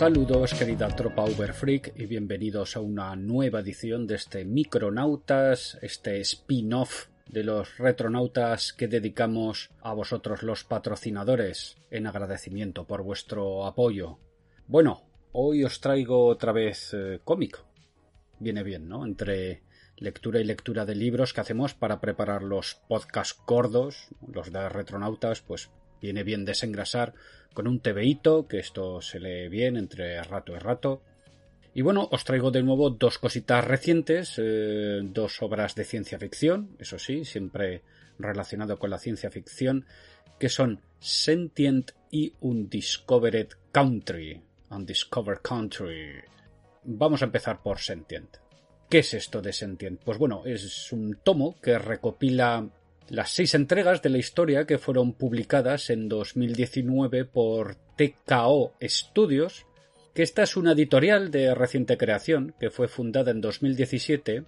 Saludos querida tropa Uberfreak y bienvenidos a una nueva edición de este Micronautas, este spin-off de los retronautas que dedicamos a vosotros los patrocinadores en agradecimiento por vuestro apoyo. Bueno, hoy os traigo otra vez eh, cómic. Viene bien, ¿no? Entre lectura y lectura de libros que hacemos para preparar los podcasts gordos, los de retronautas, pues viene bien desengrasar con un TVito, que esto se lee bien entre rato y rato. Y bueno, os traigo de nuevo dos cositas recientes, eh, dos obras de ciencia ficción, eso sí, siempre relacionado con la ciencia ficción, que son Sentient y Undiscovered Country. Undiscovered Country. Vamos a empezar por Sentient. ¿Qué es esto de Sentient? Pues bueno, es un tomo que recopila las seis entregas de la historia que fueron publicadas en 2019 por TKO Studios, que esta es una editorial de reciente creación que fue fundada en 2017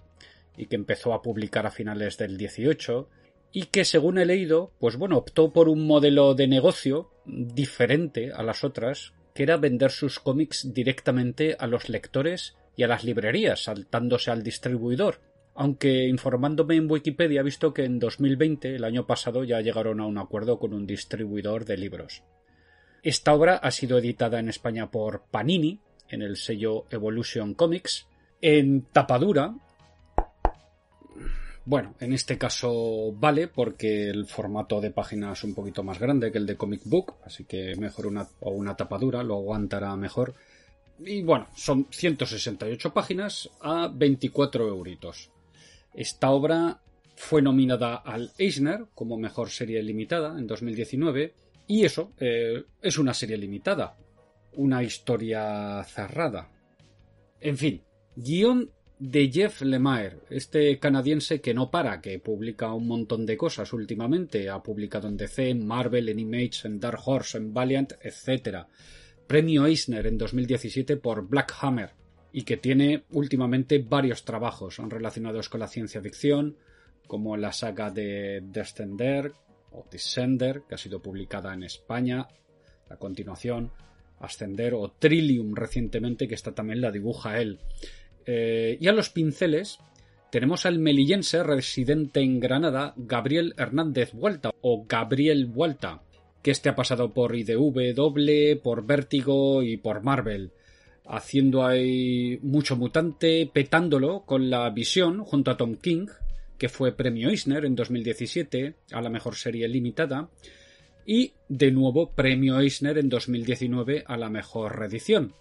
y que empezó a publicar a finales del 18 y que según he leído, pues bueno, optó por un modelo de negocio diferente a las otras, que era vender sus cómics directamente a los lectores y a las librerías, saltándose al distribuidor aunque informándome en Wikipedia he visto que en 2020, el año pasado, ya llegaron a un acuerdo con un distribuidor de libros. Esta obra ha sido editada en España por Panini, en el sello Evolution Comics, en tapadura. Bueno, en este caso vale porque el formato de página es un poquito más grande que el de Comic Book, así que mejor una, tapadura, lo aguantará mejor. Y bueno, son 168 páginas a 24 euritos. Esta obra fue nominada al Eisner como mejor serie limitada en 2019 y eso eh, es una serie limitada, una historia cerrada. En fin, guion de Jeff Lemire, este canadiense que no para, que publica un montón de cosas últimamente, ha publicado en DC, en Marvel, en Image, en Dark Horse, en Valiant, etc. Premio Eisner en 2017 por Black Hammer, y que tiene últimamente varios trabajos relacionados con la ciencia ficción, como la saga de Descender o Descender, que ha sido publicada en España, a continuación, Ascender o Trillium recientemente, que esta también la dibuja él. Eh, y a los pinceles tenemos al melillense residente en Granada, Gabriel Hernández Vuelta, o Gabriel Vuelta, que este ha pasado por IDW, por Vértigo y por Marvel haciendo ahí mucho mutante, petándolo con la visión junto a Tom King, que fue premio Eisner en 2017 a la mejor serie limitada, y de nuevo premio Eisner en 2019 a la mejor reedición.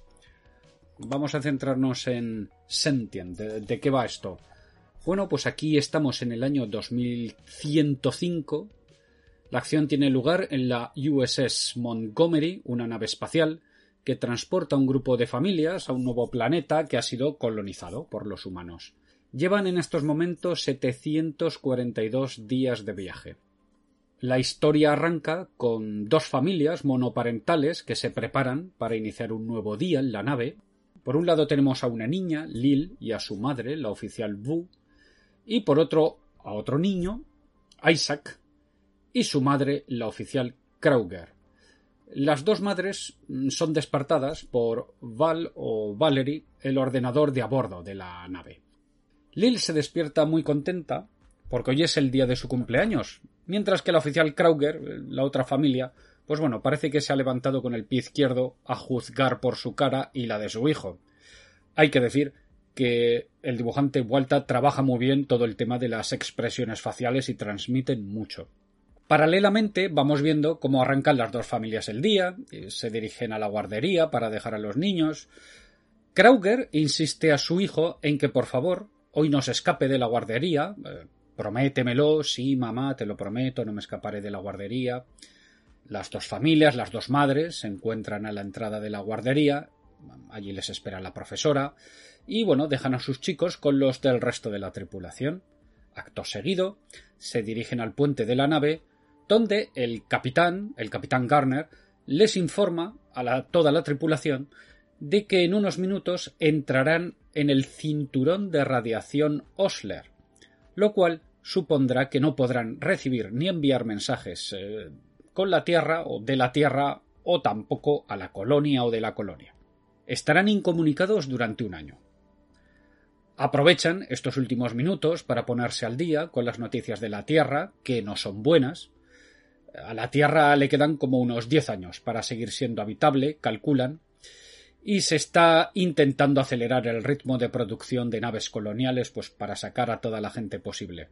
Vamos a centrarnos en Sentient. ¿De, qué va esto? Bueno, pues aquí estamos en el año 2105. La acción tiene lugar en la USS Montgomery, una nave espacial, que transporta un grupo de familias a un nuevo planeta que ha sido colonizado por los humanos. Llevan en estos momentos 742 días de viaje. La historia arranca con dos familias monoparentales que se preparan para iniciar un nuevo día en la nave. Por un lado tenemos a una niña, Lil, y a su madre, la oficial Wu, y por otro a otro niño, Isaac, y su madre, la oficial Krauger. Las dos madres mm, son despertadas por Val o Valerie, el ordenador de a bordo de la nave. Lil se despierta muy contenta porque hoy es el día de su cumpleaños, mientras que la oficial Krauger, la otra familia, pues bueno, parece que se ha levantado con el pie izquierdo a juzgar por su cara y la de su hijo. Hay que decir que el dibujante Vuelta trabaja muy bien todo el tema de las expresiones faciales y transmiten mucho. Paralelamente vamos viendo cómo arrancan las dos familias el día, se dirigen a la guardería para dejar a los niños. Krauger insiste a su hijo en que por favor hoy no se escape de la guardería. Eh, prométemelo, sí, mamá, te lo prometo, no me escaparé de la guardería. Las dos familias, las dos madres, se encuentran a la entrada de la guardería. Allí les espera la profesora. Y bueno, dejan a sus chicos con los del resto de la tripulación. Acto seguido, se dirigen al puente de la nave, donde el capitán, el capitán Garner, les informa a toda la tripulación de que en unos minutos entrarán en el cinturón de radiación Osler, lo cual supondrá que no podrán recibir ni enviar mensajes eh, con la Tierra o de la Tierra o tampoco a la colonia o de la colonia. Estarán incomunicados durante un año. Aprovechan estos últimos minutos para ponerse al día con las noticias de la Tierra, que no son buenas. A la Tierra le quedan como unos diez años para seguir siendo habitable, calculan, y se está intentando acelerar el ritmo de producción de naves coloniales pues para sacar a toda la gente posible.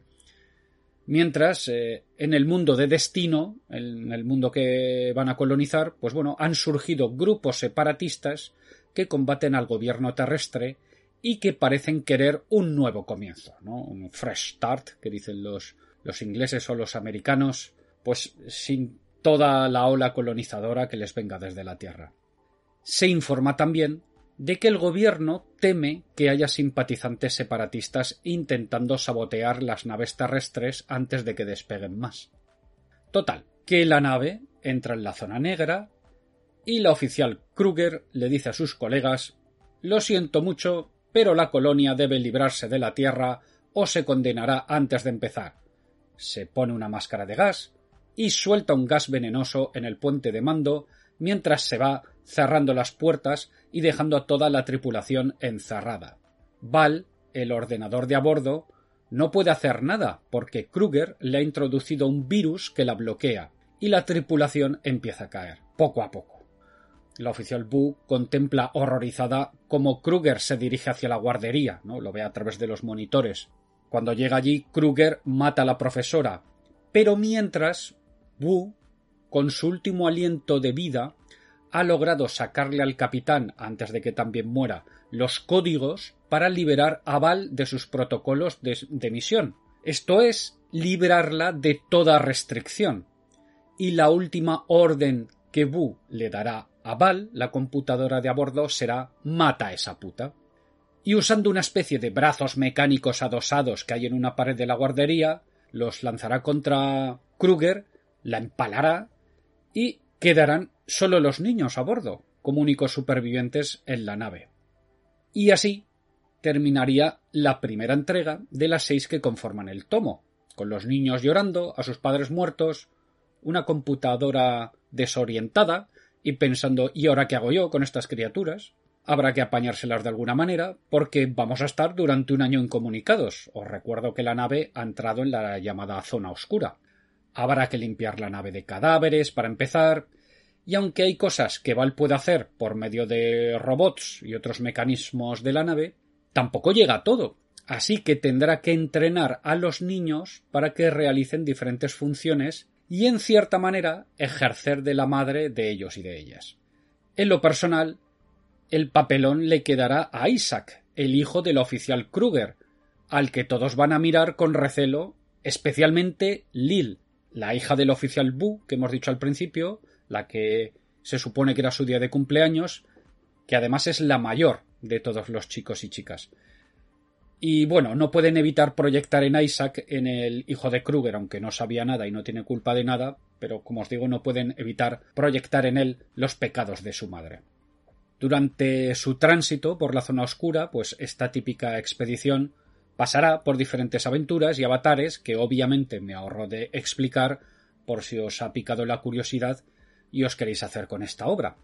Mientras, eh, en el mundo de destino, en el mundo que van a colonizar, pues bueno, han surgido grupos separatistas que combaten al gobierno terrestre y que parecen querer un nuevo comienzo, ¿no? Un fresh start, que dicen los, los ingleses o los americanos, pues sin toda la ola colonizadora que les venga desde la Tierra. Se informa también de que el gobierno teme que haya simpatizantes separatistas intentando sabotear las naves terrestres antes de que despeguen más. Total, que la nave entra en la zona negra y la oficial Kruger le dice a sus colegas Lo siento mucho, pero la colonia debe librarse de la Tierra o se condenará antes de empezar. Se pone una máscara de gas y suelta un gas venenoso en el puente de mando mientras se va cerrando las puertas y dejando a toda la tripulación encerrada. Val, el ordenador de a bordo, no puede hacer nada porque Kruger le ha introducido un virus que la bloquea y la tripulación empieza a caer, poco a poco. La oficial Bu contempla horrorizada cómo Kruger se dirige hacia la guardería, ¿no? Lo ve a través de los monitores. Cuando llega allí, Kruger mata a la profesora. Pero mientras, Wu, con su último aliento de vida, ha logrado sacarle al capitán, antes de que también muera, los códigos para liberar a Val de sus protocolos de, misión. Esto es, liberarla de toda restricción. Y la última orden que Bu le dará a Val, la computadora de a bordo, será mata a esa puta. Y usando una especie de brazos mecánicos adosados que hay en una pared de la guardería, los lanzará contra Kruger, la empalará y quedarán solo los niños a bordo, como únicos supervivientes en la nave. Y así terminaría la primera entrega de las seis que conforman el tomo, con los niños llorando, a sus padres muertos, una computadora desorientada y pensando ¿y ahora qué hago yo con estas criaturas? Habrá que apañárselas de alguna manera, porque vamos a estar durante un año incomunicados. Os recuerdo que la nave ha entrado en la llamada zona oscura. Habrá que limpiar la nave de cadáveres para empezar, y aunque hay cosas que Val puede hacer por medio de robots y otros mecanismos de la nave, tampoco llega a todo. Así que tendrá que entrenar a los niños para que realicen diferentes funciones y en cierta manera ejercer de la madre de ellos y de ellas. En lo personal, el papelón le quedará a Isaac, el hijo del oficial Kruger, al que todos van a mirar con recelo, especialmente Lil, la hija del oficial Bu que hemos dicho al principio, la que se supone que era su día de cumpleaños, que además es la mayor de todos los chicos y chicas. Y bueno, no pueden evitar proyectar en Isaac en el hijo de Kruger, aunque no sabía nada y no tiene culpa de nada, pero como os digo, no pueden evitar proyectar en él los pecados de su madre. Durante su tránsito por la zona oscura, pues esta típica expedición pasará por diferentes aventuras y avatares que obviamente me ahorro de explicar por si os ha picado la curiosidad y os queréis hacer con esta obra.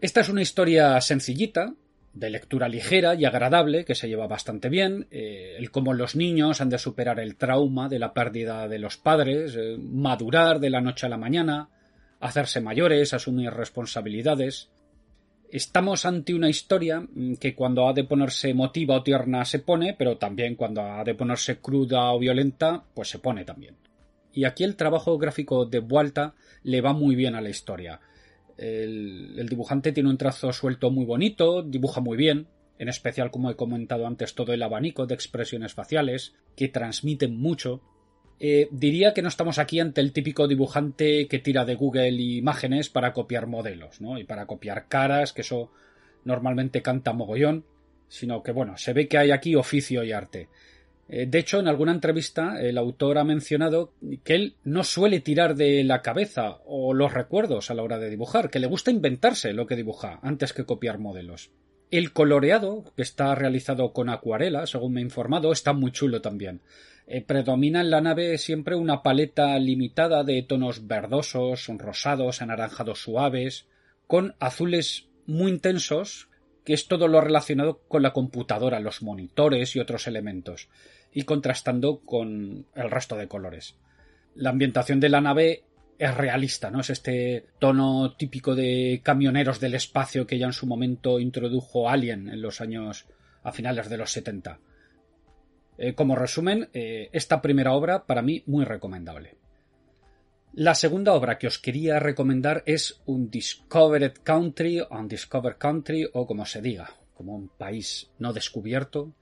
Esta es una historia sencillita, de lectura ligera y agradable, que se lleva bastante bien, eh, el cómo los niños han de superar el trauma de la pérdida de los padres, eh, madurar de la noche a la mañana, hacerse mayores, asumir responsabilidades. Estamos ante una historia mm, que cuando ha de ponerse emotiva o tierna se pone, pero también cuando ha de ponerse cruda o violenta, pues se pone también. Y aquí el trabajo gráfico de Vuelta le va muy bien a la historia. El, el, dibujante tiene un trazo suelto muy bonito, dibuja muy bien, en especial como he comentado antes todo el abanico de expresiones faciales, que transmiten mucho, eh, diría que no estamos aquí ante el típico dibujante que tira de Google imágenes para copiar modelos, ¿no? Y para copiar caras, que eso normalmente canta mogollón, sino que, bueno, se ve que hay aquí oficio y arte. Eh, de hecho, en alguna entrevista, el autor ha mencionado que él no suele tirar de la cabeza o los recuerdos a la hora de dibujar, que le gusta inventarse lo que dibuja antes que copiar modelos. El coloreado, que está realizado con acuarela, según me he informado, está muy chulo también. Eh, predomina en la nave siempre una paleta limitada de tonos verdosos, rosados, anaranjados suaves, con azules muy intensos, que es todo lo relacionado con la computadora, los monitores y otros elementos, y contrastando con el resto de colores. La ambientación de la nave es realista, ¿no? Es este tono típico de camioneros del espacio que ya en su momento introdujo Alien en los años a finales de los 70. Eh, como resumen, eh, esta primera obra para mí muy recomendable. La segunda obra que os quería recomendar es un Discovered Country, Undiscovered Country o como se diga, como un país no descubierto.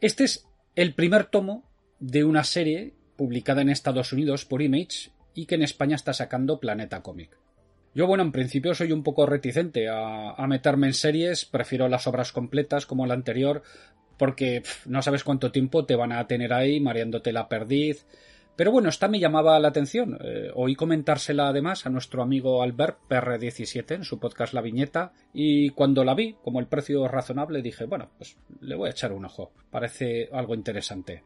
Este es el primer tomo de una serie publicada en Estados Unidos por Image y que en España está sacando Planeta Comic. Yo, bueno, en principio soy un poco reticente a, a, meterme en series, prefiero las obras completas como la anterior, porque no sabes cuánto tiempo te van a tener ahí mareándote la perdiz. Pero bueno, esta me llamaba la atención. Eh, oí comentársela además a nuestro amigo Albert PR17 en su podcast La Viñeta y cuando la vi, como el precio razonable, dije, bueno, pues le voy a echar un ojo. Parece algo interesante.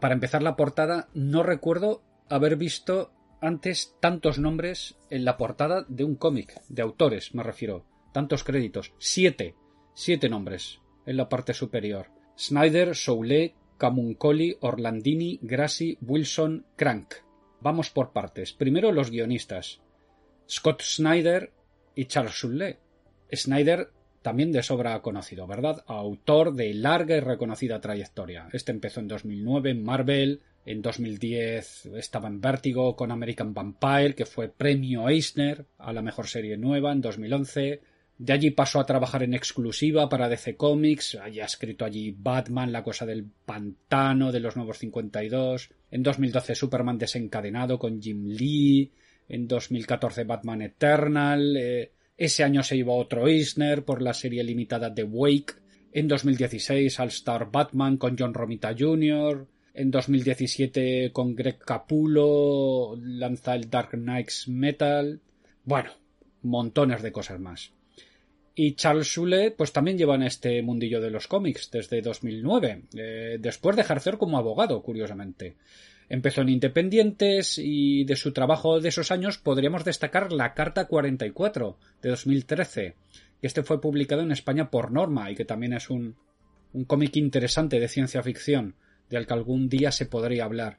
Para empezar la portada, no recuerdo haber visto antes tantos nombres en la portada de un cómic, de autores me refiero, tantos créditos, siete, siete nombres en la parte superior. Snyder, Soulet, Camuncoli, Orlandini, Grassi, Wilson, Crank. Vamos por partes. Primero los guionistas. Scott Snyder y Charles Soulet. Snyder también de sobra conocido, ¿verdad? Autor de larga y reconocida trayectoria. Este empezó en 2009 en Marvel, en 2010 estaba en Vértigo con American Vampire, que fue premio Eisner a la mejor serie nueva en 2011. De allí pasó a trabajar en exclusiva para DC Comics, ha escrito allí Batman, La cosa del pantano de los nuevos 52, en 2012 Superman desencadenado con Jim Lee, en 2014 Batman Eternal, eh, ese año se iba otro Eisner por la serie limitada The Wake, en 2016 All Star Batman con John Romita Jr., en 2017 con Greg Capullo lanza el Dark Knights Metal, bueno, montones de cosas más. Y Charles Schule, pues también lleva en este mundillo de los cómics desde 2009, eh, después de ejercer como abogado, curiosamente. Empezó en Independientes y de su trabajo de esos años podríamos destacar La Carta 44 de 2013, que este fue publicado en España por Norma y que también es un, un cómic interesante de ciencia ficción, del que algún día se podría hablar.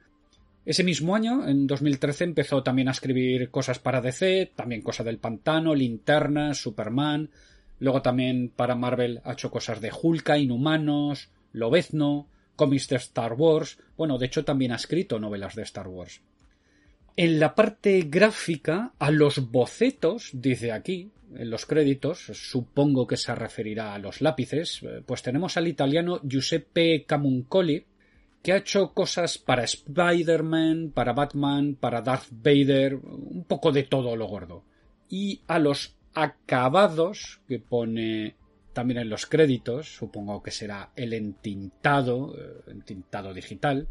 Ese mismo año, en 2013, empezó también a escribir cosas para DC, también cosas del pantano, Linterna, Superman, Luego también para Marvel ha hecho cosas de Hulka, Inhumanos, Lobezno, cómics de Star Wars. Bueno, de hecho también ha escrito novelas de Star Wars. En la parte gráfica, a los bocetos, dice aquí, en los créditos, supongo que se referirá a los lápices, pues tenemos al italiano Giuseppe Camuncoli, que ha hecho cosas para Spider-Man, para Batman, para Darth Vader, un poco de todo lo gordo. Y a los acabados que pone también en los créditos, supongo que será el entintado, eh, entintado digital,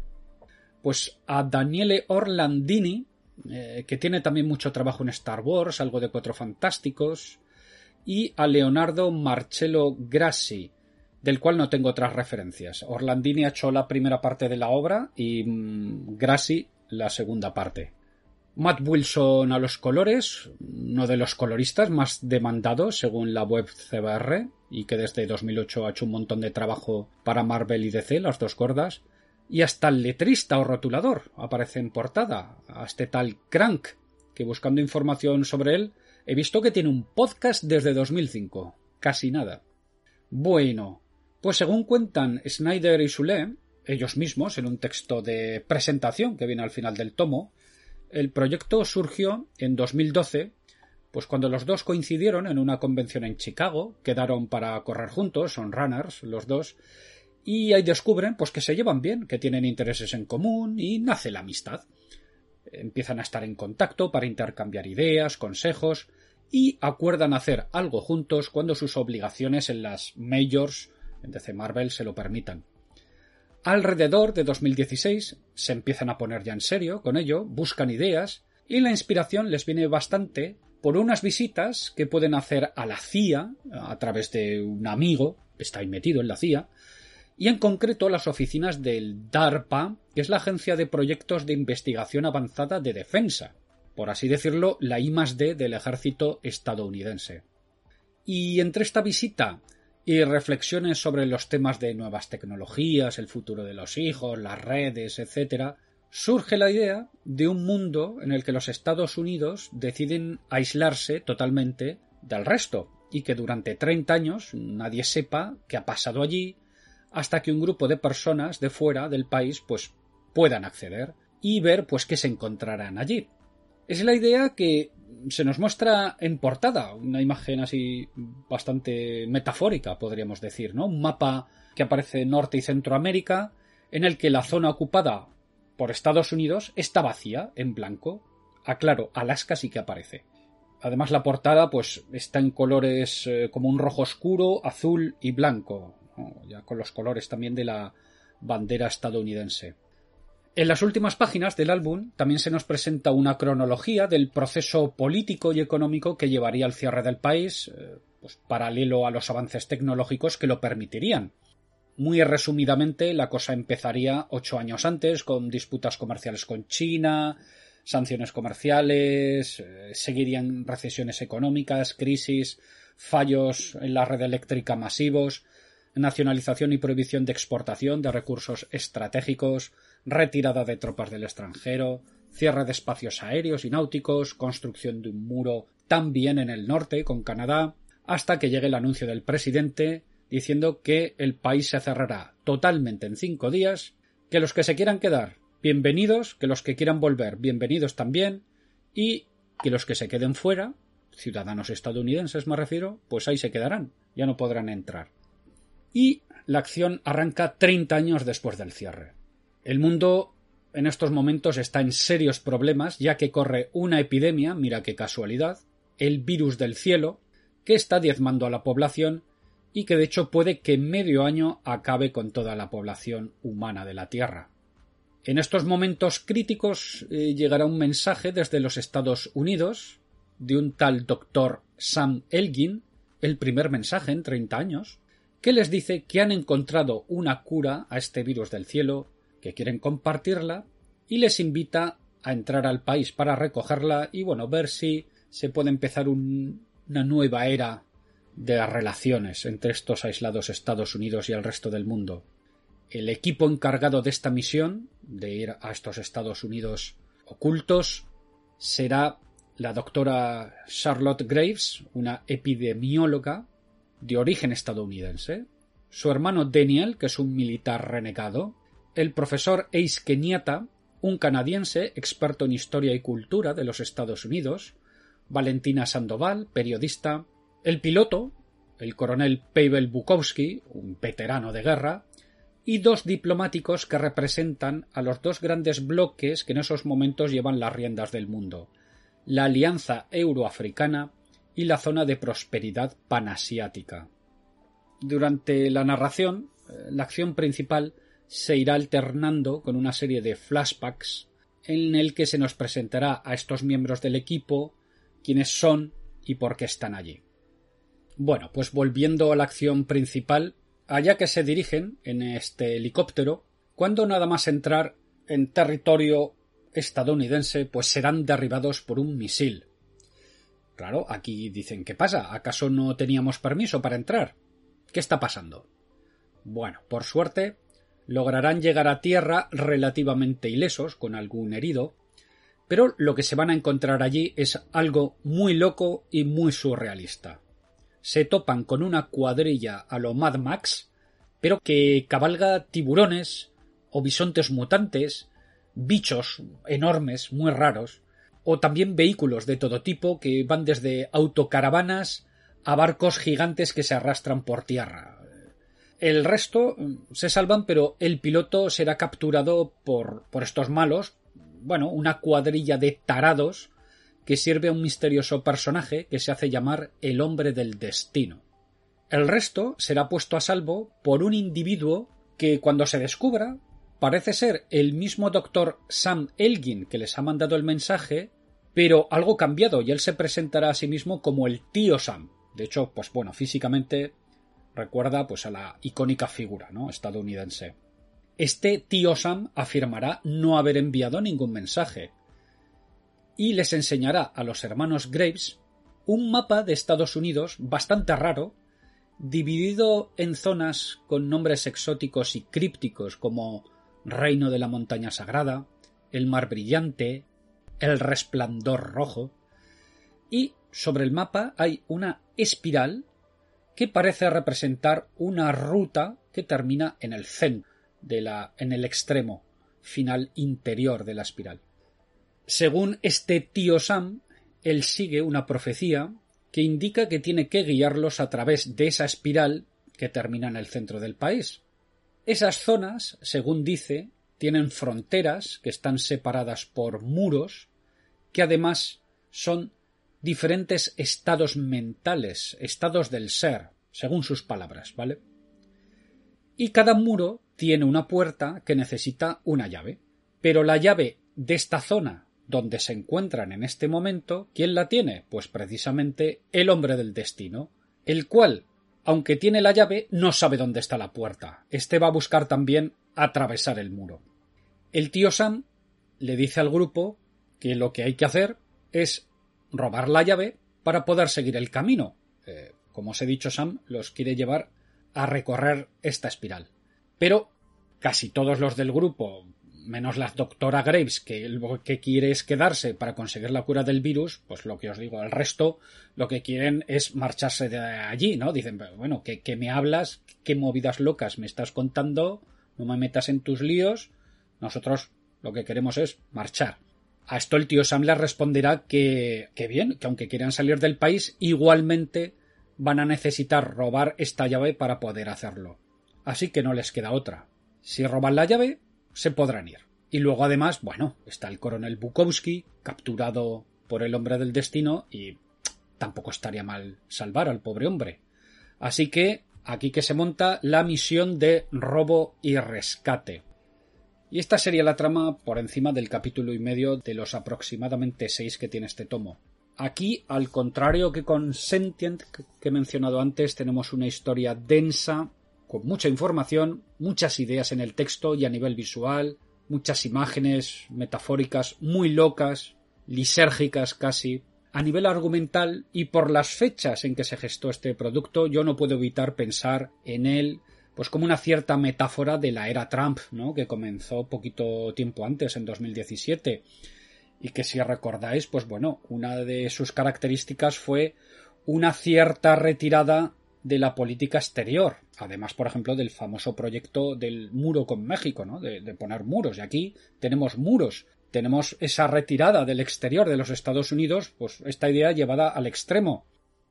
pues a Daniele Orlandini, eh, que tiene también mucho trabajo en Star Wars, algo de Cuatro Fantásticos, y a Leonardo Marcello Grassi, del cual no tengo otras referencias. Orlandini ha hecho la primera parte de la obra y mm, Grassi la segunda parte. Matt Wilson a los colores, uno de los coloristas más demandados según la web CBR y que desde 2008 ha hecho un montón de trabajo para Marvel y DC, las dos gordas, y hasta el letrista o rotulador aparece en portada, a este tal Crank, que buscando información sobre él he visto que tiene un podcast desde 2005. casi nada. Bueno, pues según cuentan Snyder y Sule, ellos mismos, en un texto de presentación que viene al final del tomo, el proyecto surgió en 2012, pues cuando los dos coincidieron en una convención en Chicago, quedaron para correr juntos, son runners los dos, y ahí descubren pues que se llevan bien, que tienen intereses en común y nace la amistad. Empiezan a estar en contacto para intercambiar ideas, consejos y acuerdan hacer algo juntos cuando sus obligaciones en las majors en DC Marvel se lo permitan. Alrededor de 2016 se empiezan a poner ya en serio con ello, buscan ideas y la inspiración les viene bastante por unas visitas que pueden hacer a la CIA a través de un amigo que está ahí metido en la CIA y en concreto las oficinas del DARPA, que es la Agencia de Proyectos de Investigación Avanzada de Defensa, por así decirlo, la I D del ejército estadounidense. Y entre esta visita y reflexiones sobre los temas de nuevas tecnologías, el futuro de los hijos, las redes, etc., surge la idea de un mundo en el que los Estados Unidos deciden aislarse totalmente del resto y que durante 30 años nadie sepa qué ha pasado allí, hasta que un grupo de personas de fuera del país pues puedan acceder y ver pues qué se encontrarán allí. Es la idea que se nos muestra en portada, una imagen así bastante metafórica, podríamos decir, ¿no? Un mapa que aparece en Norte y Centroamérica, en el que la zona ocupada por Estados Unidos está vacía, en blanco. Aclaro, Alaska sí que aparece. Además la portada pues está en colores eh, como un rojo oscuro, azul y blanco, ya con los colores también de la bandera estadounidense. En las últimas páginas del álbum también se nos presenta una cronología del proceso político y económico que llevaría al cierre del país, eh, pues paralelo a los avances tecnológicos que lo permitirían. Muy resumidamente, la cosa empezaría ocho años antes, con disputas comerciales con China, sanciones comerciales, eh, seguirían recesiones económicas, crisis, fallos en la red eléctrica masivos, nacionalización y prohibición de exportación de recursos estratégicos, retirada de tropas del extranjero, cierre de espacios aéreos y náuticos, construcción de un muro también en el norte con Canadá, hasta que llegue el anuncio del presidente diciendo que el país se cerrará totalmente en cinco días, que los que se quieran quedar, bienvenidos, que los que quieran volver, bienvenidos también, y que los que se queden fuera, ciudadanos estadounidenses me refiero, pues ahí se quedarán, ya no podrán entrar y la acción arranca 30 años después del cierre. El mundo en estos momentos está en serios problemas ya que corre una epidemia, mira qué casualidad, el virus del cielo, que está diezmando a la población y que de hecho puede que en medio año acabe con toda la población humana de la Tierra. En estos momentos críticos eh, llegará un mensaje desde los Estados Unidos de un tal doctor Sam Elgin, el primer mensaje en 30 años, que les dice que han encontrado una cura a este virus del cielo, que quieren compartirla y les invita a entrar al país para recogerla y bueno, ver si se puede empezar una nueva era de las relaciones entre estos aislados Estados Unidos y el resto del mundo. El equipo encargado de esta misión, de ir a estos Estados Unidos ocultos, será la doctora Charlotte Graves, una epidemióloga de origen estadounidense, su hermano Daniel, que es un militar renegado, el profesor Ace Kenyatta, un canadiense experto en historia y cultura de los Estados Unidos, Valentina Sandoval, periodista, el piloto, el coronel Pavel Bukowski, un veterano de guerra, y dos diplomáticos que representan a los dos grandes bloques que en esos momentos llevan las riendas del mundo, la Alianza Euroafricana y la zona de prosperidad panasiática. Durante la narración, eh, la acción principal se irá alternando con una serie de flashbacks en el que se nos presentará a estos miembros del equipo, quiénes son y por qué están allí. Bueno, pues volviendo a la acción principal, allá que se dirigen en este helicóptero, cuando nada más entrar en territorio estadounidense, pues serán derribados por un misil, Claro, aquí dicen ¿qué pasa? ¿Acaso no teníamos permiso para entrar? ¿Qué está pasando? Bueno, por suerte, lograrán llegar a tierra relativamente ilesos, con algún herido, pero lo que se van a encontrar allí es algo muy loco y muy surrealista. se topan con una cuadrilla a lo Mad Max, pero que cabalga tiburones o bisontes mutantes, bichos enormes, muy raros, o también vehículos de todo tipo que van desde autocaravanas a barcos gigantes que se arrastran por tierra. El resto se salvan, pero el piloto será capturado por, por estos malos, bueno, una cuadrilla de tarados que sirve a un misterioso personaje que se hace llamar el hombre del destino. El resto será puesto a salvo por un individuo que cuando se descubra parece ser el mismo doctor Sam Elgin que les ha mandado el mensaje, pero algo cambiado y él se presentará a sí mismo como el tío Sam. De hecho, pues bueno, físicamente recuerda pues a la icónica figura, ¿no? estadounidense. Este tío Sam afirmará no haber enviado ningún mensaje y les enseñará a los hermanos Graves un mapa de Estados Unidos bastante raro, dividido en zonas con nombres exóticos y crípticos como Reino de la Montaña Sagrada, el Mar Brillante, el Resplandor Rojo, y sobre el mapa hay una espiral que parece representar una ruta que termina en el centro de la, en el extremo final interior de la espiral. Según este tío Sam, él sigue una profecía que indica que tiene que guiarlos a través de esa espiral que termina en el centro del país. Esas zonas, según dice, tienen fronteras que están separadas por muros, que además son diferentes estados mentales, estados del ser, según sus palabras, ¿vale? Y cada muro tiene una puerta que necesita una llave. Pero la llave de esta zona donde se encuentran en este momento, ¿quién la tiene? Pues precisamente el hombre del destino, el cual aunque tiene la llave, no sabe dónde está la puerta. Este va a buscar también atravesar el muro. El tío Sam le dice al grupo que lo que hay que hacer es robar la llave para poder seguir el camino. Eh, como os he dicho, Sam los quiere llevar a recorrer esta espiral. Pero casi todos los del grupo menos la doctora Graves, que lo que quiere es quedarse para conseguir la cura del virus, pues lo que os digo, el resto lo que quieren es marcharse de allí, ¿no? Dicen, bueno, ¿qué, me hablas? ¿Qué movidas locas me estás contando? No me metas en tus líos. Nosotros lo que queremos es marchar. A esto el tío Sam le responderá que, que bien, que aunque quieran salir del país, igualmente van a necesitar robar esta llave para poder hacerlo. Así que no les queda otra. Si roban la llave, se podrán ir. Y luego además, bueno, está el coronel Bukowski, capturado por el hombre del destino, y tampoco estaría mal salvar al pobre hombre. Así que aquí que se monta la misión de robo y rescate. Y esta sería la trama por encima del capítulo y medio de los aproximadamente seis que tiene este tomo. Aquí, al contrario que con Sentient, que he mencionado antes, tenemos una historia densa, con mucha información, muchas ideas en el texto y a nivel visual, muchas imágenes metafóricas muy locas, lisérgicas casi. A nivel argumental y por las fechas en que se gestó este producto, yo no puedo evitar pensar en él pues como una cierta metáfora de la era Trump, ¿no? que comenzó poquito tiempo antes, en 2017, y que si recordáis, pues bueno, una de sus características fue una cierta retirada de la política exterior. Además, por ejemplo, del famoso proyecto del muro con México, ¿no? De, poner muros. Y aquí tenemos muros. Tenemos esa retirada del exterior de los Estados Unidos, pues esta idea llevada al extremo.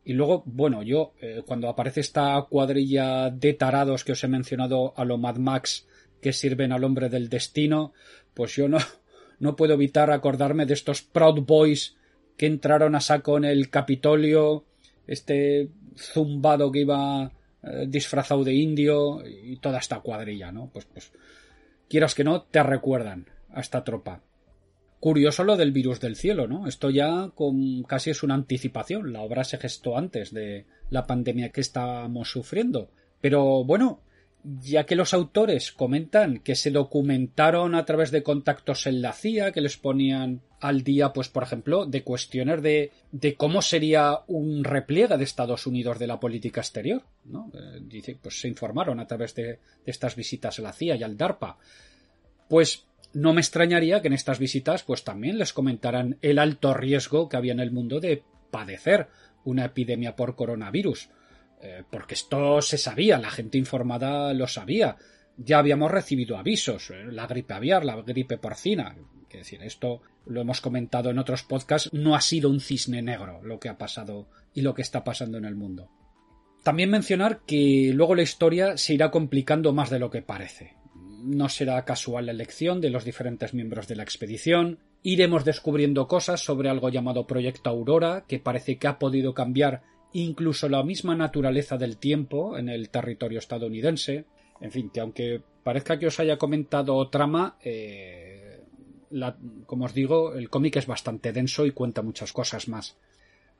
Y luego, bueno, yo, eh, cuando aparece esta cuadrilla de tarados que os he mencionado a lo Mad Max que sirven al hombre del destino, pues yo no, no puedo evitar acordarme de estos Proud Boys que entraron a saco en el Capitolio, este zumbado que iba eh, disfrazado de indio y toda esta cuadrilla, ¿no? Pues, pues, quieras que no, te recuerdan a esta tropa. Curioso lo del virus del cielo, ¿no? Esto ya con, casi es una anticipación. La obra se gestó antes de la pandemia que estábamos sufriendo. Pero bueno, ya que los autores comentan que se documentaron a través de contactos en la CIA, que les ponían al día, pues por ejemplo, de cuestiones de, cómo sería un repliegue de Estados Unidos de la política exterior, ¿no? Eh, dice, pues se informaron a través de, de estas visitas a la CIA y al DARPA. Pues no me extrañaría que en estas visitas pues también les comentaran el alto riesgo que había en el mundo de padecer una epidemia por coronavirus Eh, porque esto se sabía, la gente informada lo sabía. Ya habíamos recibido avisos, eh, la gripe aviar, la gripe porcina. Es decir, esto lo hemos comentado en otros podcasts, no ha sido un cisne negro lo que ha pasado y lo que está pasando en el mundo. También mencionar que luego la historia se irá complicando más de lo que parece. No será casual la elección de los diferentes miembros de la expedición, iremos descubriendo cosas sobre algo llamado Proyecto Aurora, que parece que ha podido cambiar incluso la misma naturaleza del tiempo en el territorio estadounidense. En fin, que aunque parezca que os haya comentado trama, eh, como os digo, el cómic es bastante denso y cuenta muchas cosas más.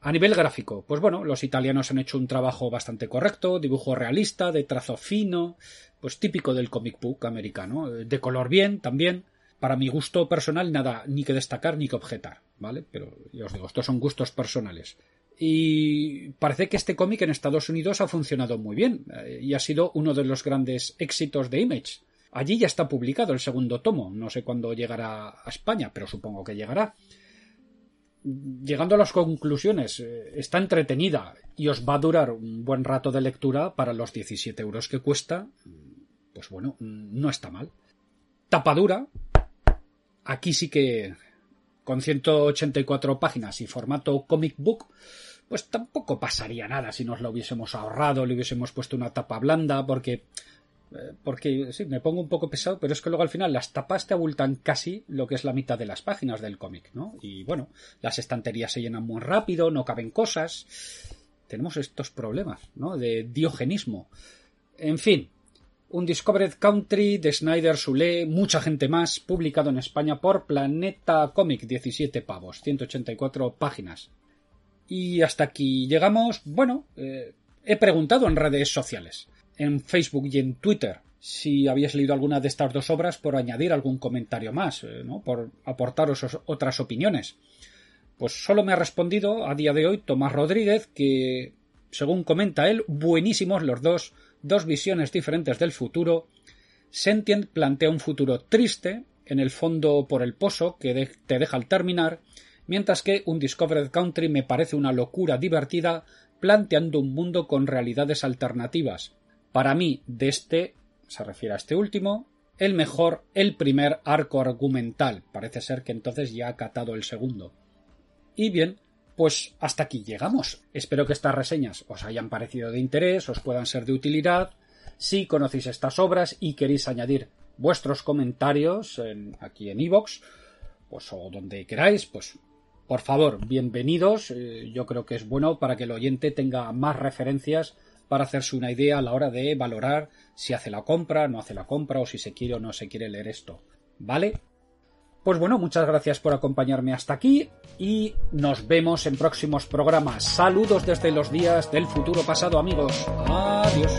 A nivel gráfico, pues bueno, los italianos han hecho un trabajo bastante correcto, dibujo realista, de trazo fino, pues típico del comic book americano, de color bien también. Para mi gusto personal, nada ni que destacar ni que objetar, ¿vale? Pero ya os digo, estos son gustos personales. Y parece que este cómic en Estados Unidos ha funcionado muy bien eh, y ha sido uno de los grandes éxitos de Image. Allí ya está publicado el segundo tomo. No sé cuándo llegará a España, pero supongo que llegará. Llegando a las conclusiones, eh, está entretenida y os va a durar un buen rato de lectura para los 17 euros que cuesta. Pues bueno, no está mal. Tapadura. Aquí sí que con 184 páginas y formato comic book, pues tampoco pasaría nada si nos lo hubiésemos ahorrado, le hubiésemos puesto una tapa blanda, porque porque sí, me pongo un poco pesado, pero es que luego al final las tapas te abultan casi lo que es la mitad de las páginas del cómic, ¿no? Y bueno, las estanterías se llenan muy rápido, no caben cosas. Tenemos estos problemas, ¿no? De diogenismo. En fin, un Discovered Country de Snyder Sule, mucha gente más, publicado en España por Planeta Comic, 17 pavos, 184 páginas. Y hasta aquí llegamos. Bueno, eh, he preguntado en redes sociales, en Facebook y en Twitter, si habíais leído alguna de estas dos obras por añadir algún comentario más, eh, ¿no? por aportaros otras opiniones. Pues solo me ha respondido a día de hoy Tomás Rodríguez que, según comenta él, buenísimos los dos, dos visiones diferentes del futuro. Sentient plantea un futuro triste, en el fondo por el pozo que te deja al terminar, mientras que un Discovered Country me parece una locura divertida planteando un mundo con realidades alternativas. Para mí, de este, se refiere a este último, el mejor, el primer arco argumental. Parece ser que entonces ya ha catado el segundo. Y bien, pues hasta aquí llegamos. Espero que estas reseñas os hayan parecido de interés, os puedan ser de utilidad. Si conocéis estas obras y queréis añadir vuestros comentarios aquí en iVoox, pues o donde queráis, pues por favor, bienvenidos. Eh, yo creo que es bueno para que el oyente tenga más referencias para hacerse una idea a la hora de valorar si hace la compra, no hace la compra o si se quiere o no se quiere leer esto. ¿Vale? Pues bueno, muchas gracias por acompañarme hasta aquí y nos vemos en próximos programas. Saludos desde los días del futuro pasado, amigos. Adiós.